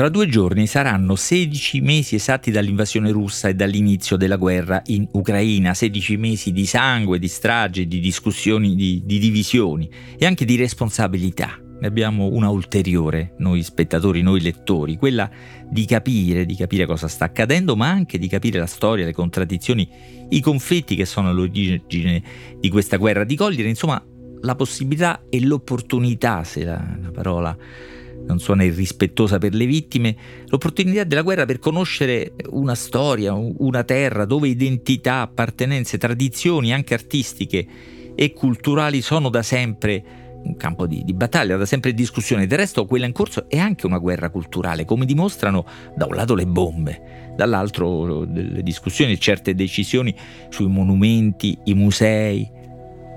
Tra due giorni saranno 16 mesi esatti dall'invasione russa e dall'inizio della guerra in Ucraina, 16 mesi di sangue, di strage, di discussioni, di, di divisioni e anche di responsabilità. Ne abbiamo una ulteriore, noi spettatori, noi lettori, quella di capire, di capire cosa sta accadendo, ma anche di capire la storia, le contraddizioni, i conflitti che sono all'origine di questa guerra, di cogliere insomma la possibilità e l'opportunità, se la, la parola non suona irrispettosa per le vittime, l'opportunità della guerra per conoscere una storia, una terra dove identità, appartenenze, tradizioni anche artistiche e culturali sono da sempre un campo di, di, battaglia, da sempre discussione. Del resto quella in corso è anche una guerra culturale, come dimostrano da un lato le bombe, dall'altro le discussioni certe decisioni sui monumenti, i musei,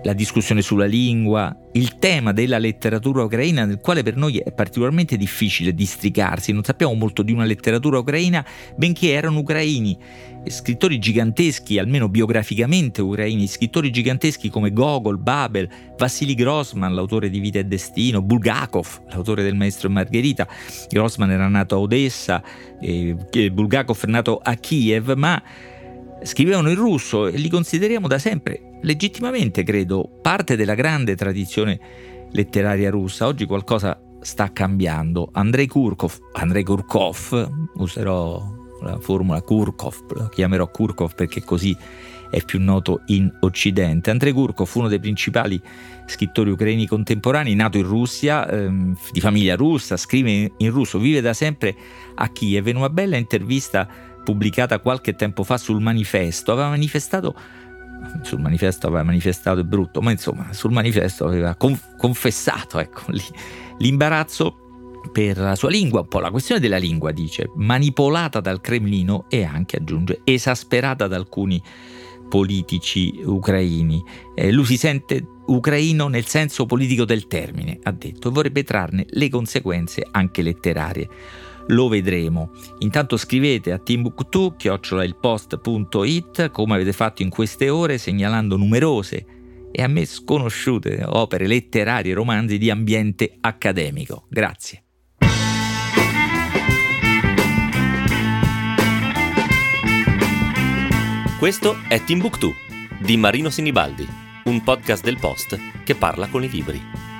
la discussione sulla lingua, il tema della letteratura ucraina nel quale per noi è particolarmente difficile districarsi, non sappiamo molto di una letteratura ucraina, benché erano ucraini, scrittori giganteschi, almeno biograficamente ucraini, scrittori giganteschi come Gogol, Babel, Vassili Grossman, l'autore di Vita e Destino, Bulgakov, l'autore del Maestro e Margherita. Grossman era nato a Odessa, e Bulgakov è nato a Kiev, ma scrivevano in russo e li consideriamo da sempre legittimamente credo, parte della grande tradizione letteraria russa. Oggi qualcosa sta cambiando. Andrei Kurkov, Andrei Kurkov, userò la formula Kurkov, lo chiamerò Kurkov perché così è più noto in Occidente. Andrei Kurkov, uno dei principali scrittori ucraini contemporanei, nato in Russia, ehm, di famiglia russa, scrive in russo, vive da sempre a Kiev. In una bella intervista pubblicata qualche tempo fa sul manifesto, aveva manifestato sul manifesto aveva manifestato è brutto, ma insomma sul manifesto aveva conf- confessato ecco, l'imbarazzo per la sua lingua, un po' la questione della lingua dice, manipolata dal Cremlino e anche aggiunge esasperata da alcuni politici ucraini. Eh, lui si sente ucraino nel senso politico del termine, ha detto, e vorrebbe trarne le conseguenze anche letterarie lo vedremo. Intanto scrivete a timbuktu come avete fatto in queste ore segnalando numerose e a me sconosciute opere letterarie e romanzi di ambiente accademico. Grazie. Questo è Timbuktu di Marino Sinibaldi, un podcast del Post che parla con i libri.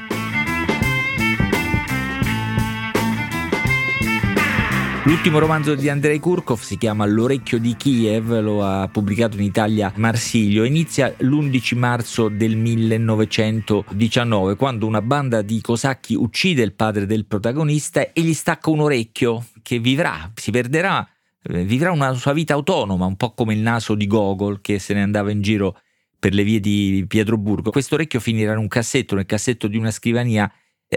L'ultimo romanzo di Andrei Kurkov si chiama L'orecchio di Kiev, lo ha pubblicato in Italia Marsilio. Inizia l'11 marzo del 1919, quando una banda di cosacchi uccide il padre del protagonista e gli stacca un orecchio che vivrà, si perderà, eh, vivrà una sua vita autonoma, un po' come il naso di Gogol che se ne andava in giro per le vie di Pietroburgo. Questo orecchio finirà in un cassetto, nel cassetto di una scrivania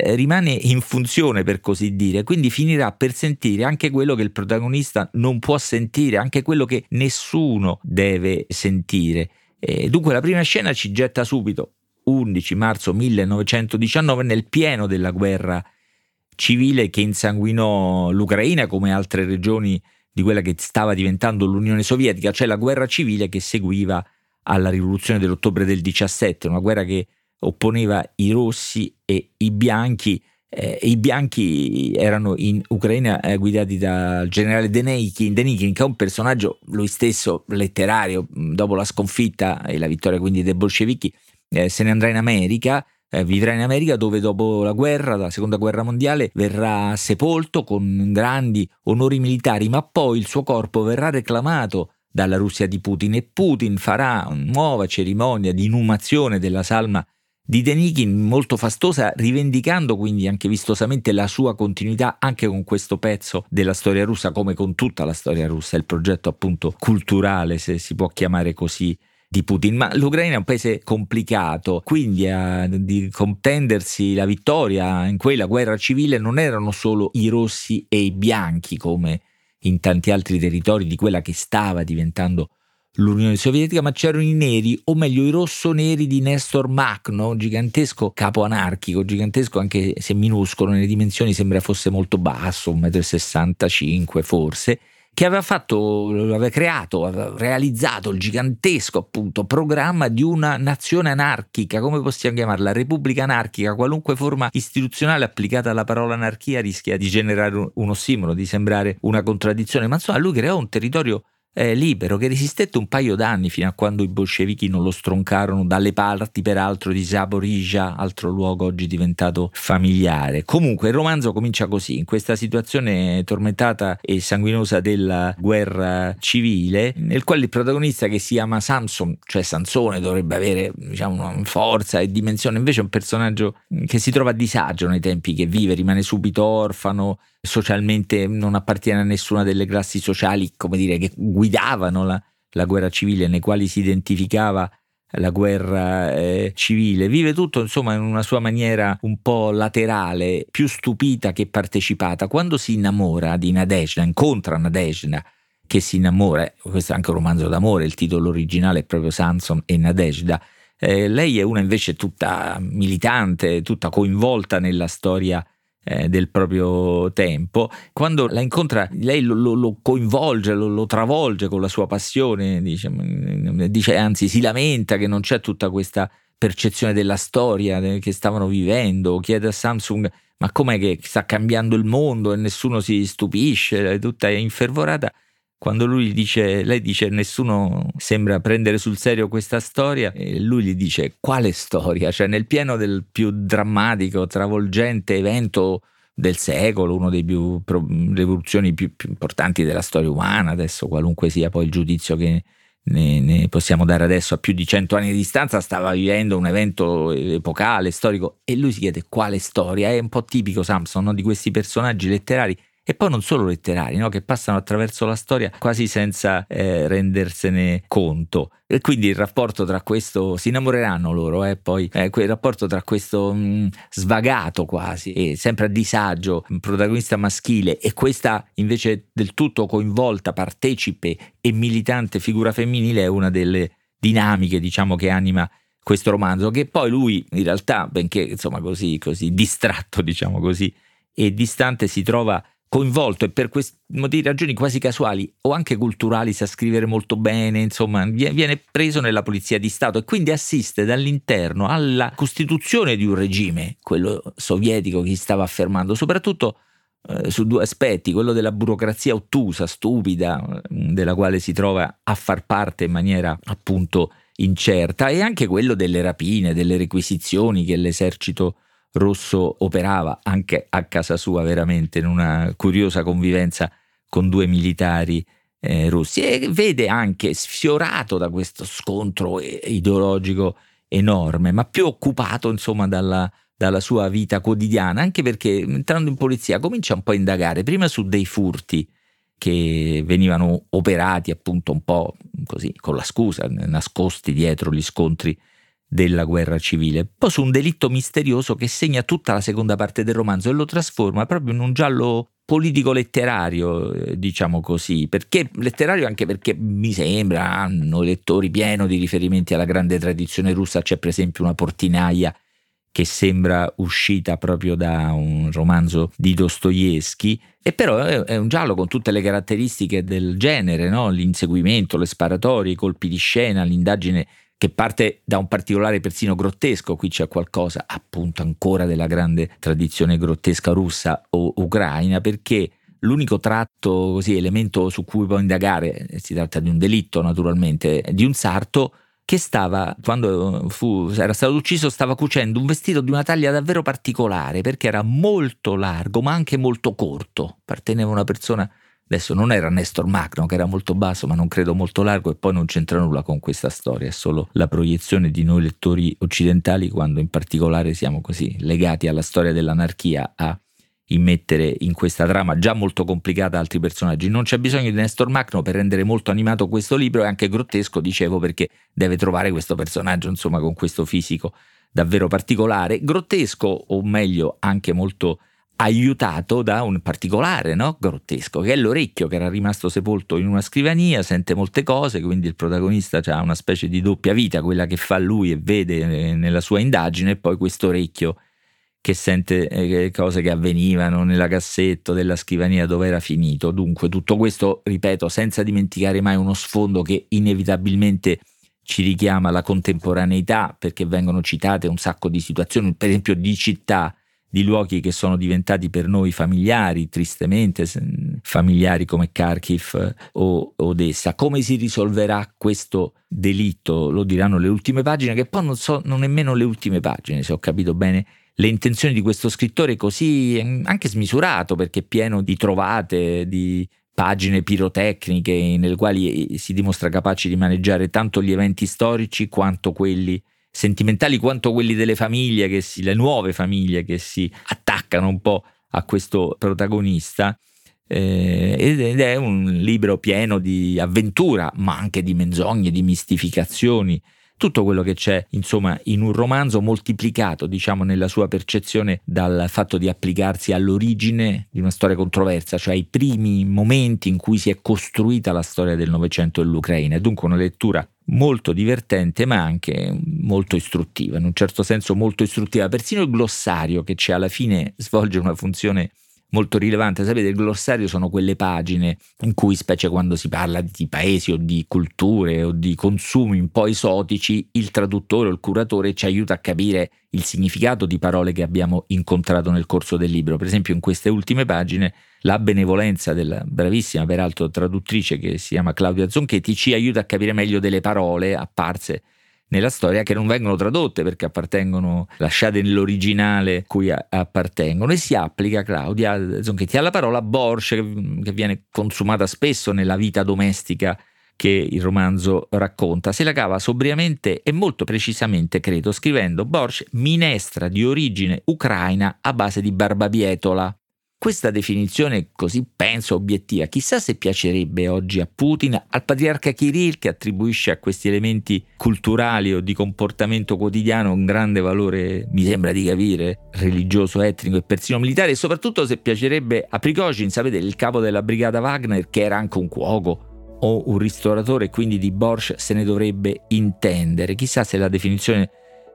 eh, rimane in funzione per così dire, quindi finirà per sentire anche quello che il protagonista non può sentire, anche quello che nessuno deve sentire. E dunque la prima scena ci getta subito, 11 marzo 1919, nel pieno della guerra civile che insanguinò l'Ucraina come altre regioni di quella che stava diventando l'Unione Sovietica, cioè la guerra civile che seguiva alla rivoluzione dell'ottobre del 17, una guerra che opponeva i rossi e i bianchi. Eh, I bianchi erano in Ucraina eh, guidati dal generale Denikin, Denikin, che è un personaggio lui stesso letterario. Dopo la sconfitta e la vittoria quindi dei bolscevichi, eh, se ne andrà in America. Eh, vivrà in America dove dopo la guerra, la seconda guerra mondiale, verrà sepolto con grandi onori militari, ma poi il suo corpo verrà reclamato dalla Russia di Putin e Putin farà una nuova cerimonia di inumazione della salma di Denikin molto fastosa, rivendicando quindi anche vistosamente la sua continuità anche con questo pezzo della storia russa, come con tutta la storia russa, il progetto appunto culturale, se si può chiamare così, di Putin. Ma l'Ucraina è un paese complicato, quindi a di contendersi la vittoria in quella guerra civile non erano solo i rossi e i bianchi come in tanti altri territori di quella che stava diventando l'Unione Sovietica, ma c'erano i neri, o meglio i rosso-neri di Nestor Makhno, gigantesco capo anarchico, gigantesco anche se minuscolo nelle dimensioni, sembra fosse molto basso, 1,65 m forse, che aveva fatto, aveva creato, aveva realizzato il gigantesco appunto programma di una nazione anarchica, come possiamo chiamarla? Repubblica anarchica, qualunque forma istituzionale applicata alla parola anarchia rischia di generare un ossimoro, di sembrare una contraddizione, ma insomma lui creò un territorio eh, libero che resistette un paio d'anni fino a quando i bolscevichi non lo stroncarono dalle parti peraltro di Zaporizhia, altro luogo oggi diventato familiare. Comunque il romanzo comincia così, in questa situazione tormentata e sanguinosa della guerra civile, nel quale il protagonista che si chiama Samson, cioè Sansone, dovrebbe avere diciamo, forza e dimensione, invece è un personaggio che si trova a disagio nei tempi che vive, rimane subito orfano, socialmente non appartiene a nessuna delle classi sociali, come dire, che guidavano la, la guerra civile, nei quali si identificava la guerra eh, civile, vive tutto insomma in una sua maniera un po' laterale, più stupita che partecipata. Quando si innamora di Nadezhda, incontra Nadezhda, che si innamora, questo è anche un romanzo d'amore, il titolo originale è proprio Samson e Nadezhda, eh, lei è una invece tutta militante, tutta coinvolta nella storia eh, del proprio tempo. Quando la incontra, lei lo, lo, lo coinvolge, lo, lo, travolge con la sua passione, dice, dice, anzi si lamenta che non c'è tutta questa percezione della storia che stavano vivendo, chiede a Samsung ma com'è che sta cambiando il mondo e nessuno si stupisce, è tutta infervorata quando lui dice, lei dice nessuno sembra prendere sul serio questa storia e lui gli dice quale storia? Cioè nel pieno del più drammatico, travolgente evento del secolo, una delle rivoluzioni più, più, importanti della storia umana, adesso qualunque sia poi il giudizio che ne, ne, possiamo dare adesso a più di cento anni di distanza, stava vivendo un evento epocale, storico e lui si chiede quale storia, è un po' tipico Samson no? di questi personaggi letterari e poi non solo letterari, no? che passano attraverso la storia quasi senza eh, rendersene conto. E quindi il rapporto tra questo, si innamoreranno loro, eh, poi eh, quel rapporto tra questo mh, mm, svagato quasi, e sempre a disagio, protagonista maschile e questa invece del tutto coinvolta, partecipe e militante figura femminile è una delle dinamiche diciamo che anima questo romanzo che poi lui in realtà benché insomma così, così distratto diciamo così e distante si trova coinvolto e per questi ragioni quasi casuali o anche culturali sa scrivere molto bene, insomma, viene preso nella polizia di Stato e quindi assiste dall'interno alla costituzione di un regime, quello sovietico che stava affermando, soprattutto eh, su due aspetti, quello della burocrazia ottusa, stupida, della quale si trova a far parte in maniera appunto incerta, e anche quello delle rapine, delle requisizioni che l'esercito Rosso operava anche a casa sua veramente in una curiosa convivenza con due militari eh, russi. E vede anche sfiorato da questo scontro ideologico enorme, ma più occupato insomma dalla, dalla sua vita quotidiana, anche perché entrando in polizia comincia un po' a indagare, prima su dei furti che venivano operati appunto un po' così con la scusa, nascosti dietro gli scontri della guerra civile, poi su un delitto misterioso che segna tutta la seconda parte del romanzo e lo trasforma proprio in un giallo politico letterario, eh, diciamo così, perché letterario anche perché mi sembra hanno lettori pieno di riferimenti alla grande tradizione russa, c'è per esempio una portinaia che sembra uscita proprio da un romanzo di Dostoevsky, e però è un giallo con tutte le caratteristiche del genere, no? l'inseguimento, le sparatorie, i colpi di scena, l'indagine che parte da un particolare persino grottesco, qui c'è qualcosa appunto ancora della grande tradizione grottesca russa o ucraina, perché l'unico tratto, così, elemento su cui può indagare, si tratta di un delitto naturalmente, di un sarto che stava, quando fu, era stato ucciso, stava cucendo un vestito di una taglia davvero particolare, perché era molto largo ma anche molto corto, apparteneva a una persona Adesso non era Nestor Magno, che era molto basso, ma non credo molto largo, e poi non c'entra nulla con questa storia, è solo la proiezione di noi lettori occidentali, quando in particolare siamo così legati alla storia dell'anarchia, a immettere in questa trama già molto complicata altri personaggi. Non c'è bisogno di Nestor Magno per rendere molto animato questo libro e anche grottesco, dicevo, perché deve trovare questo personaggio, insomma, con questo fisico davvero particolare, grottesco o meglio anche molto aiutato da un particolare no? grottesco che è l'orecchio che era rimasto sepolto in una scrivania, sente molte cose, quindi il protagonista ha una specie di doppia vita, quella che fa lui e vede eh, nella sua indagine e poi questo orecchio che sente eh, cose che avvenivano nella cassetto della scrivania dove era finito. Dunque tutto questo, ripeto, senza dimenticare mai uno sfondo che inevitabilmente ci richiama alla contemporaneità perché vengono citate un sacco di situazioni, per esempio di città, di luoghi che sono diventati per noi familiari, tristemente familiari come Kharkiv o Odessa. Come si risolverà questo delitto? Lo diranno le ultime pagine, che poi non so non nemmeno le ultime pagine, se ho capito bene le intenzioni di questo scrittore così mm, anche smisurato perché pieno di trovate, di pagine pirotecniche nelle quali eh, si dimostra capace di maneggiare tanto gli eventi storici quanto quelli sentimentali, quanto quelli delle famiglie, che si, le nuove famiglie che si attaccano un po' a questo protagonista. Eh, ed è un libro pieno di avventura, ma anche di menzogne, di mistificazioni, tutto quello che c'è insomma in un romanzo moltiplicato diciamo nella sua percezione dal fatto di applicarsi all'origine di una storia controversa, cioè ai primi momenti in cui si è costruita la storia del Novecento dell'Ucraina. È dunque una lettura molto divertente ma anche molto istruttiva, in un certo senso molto istruttiva. Persino il glossario che c'è alla fine svolge una funzione molto rilevante. Sapete, il glossario sono quelle pagine in cui, specie quando si parla di paesi o di culture o di consumi un po' esotici, il traduttore o il curatore ci aiuta a capire il significato di parole che abbiamo incontrato nel corso del libro. Per esempio, in queste ultime pagine, la benevolenza della bravissima, peraltro, traduttrice che si chiama Claudia Zonchetti ci aiuta a capire meglio delle parole apparse nella storia che non vengono tradotte perché appartengono, lasciate nell'originale cui appartengono e si applica Claudia Zonchetti alla parola borscht che viene consumata spesso nella vita domestica che il romanzo racconta. Se la cava sobriamente e molto precisamente, credo, scrivendo borscht minestra di origine ucraina a base di barbabietola. Questa definizione così penso obiettiva, chissà se piacerebbe oggi a Putin, al patriarca Kirill che attribuisce a questi elementi culturali o di comportamento quotidiano un grande valore, mi sembra di capire, religioso, etnico e persino militare, e soprattutto se piacerebbe a Prigozhin, sapete, il capo della brigata Wagner che era anche un cuoco o un ristoratore, quindi di Borscht se ne dovrebbe intendere. Chissà se la definizione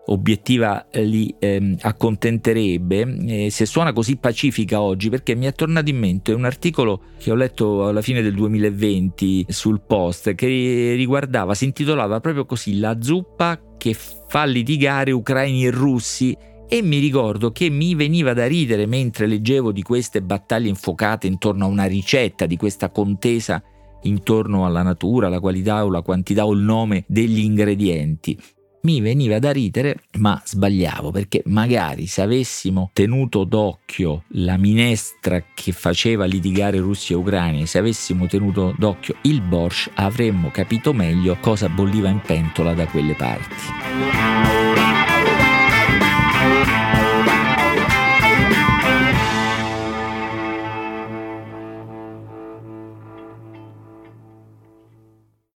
obiettiva eh, li ehm, accontenterebbe eh, se suona così pacifica oggi perché mi è tornato in mente un articolo che ho letto alla fine del 2020 sul post che riguardava, si intitolava proprio così La zuppa che fa litigare ucraini e russi e mi ricordo che mi veniva da ridere mentre leggevo di queste battaglie infuocate intorno a una ricetta di questa contesa intorno alla natura, la qualità o la quantità o il nome degli ingredienti mi veniva da ridere, ma sbagliavo perché magari se avessimo tenuto d'occhio la minestra che faceva litigare Russia e Ucraina, se avessimo tenuto d'occhio il Borscht, avremmo capito meglio cosa bolliva in pentola da quelle parti.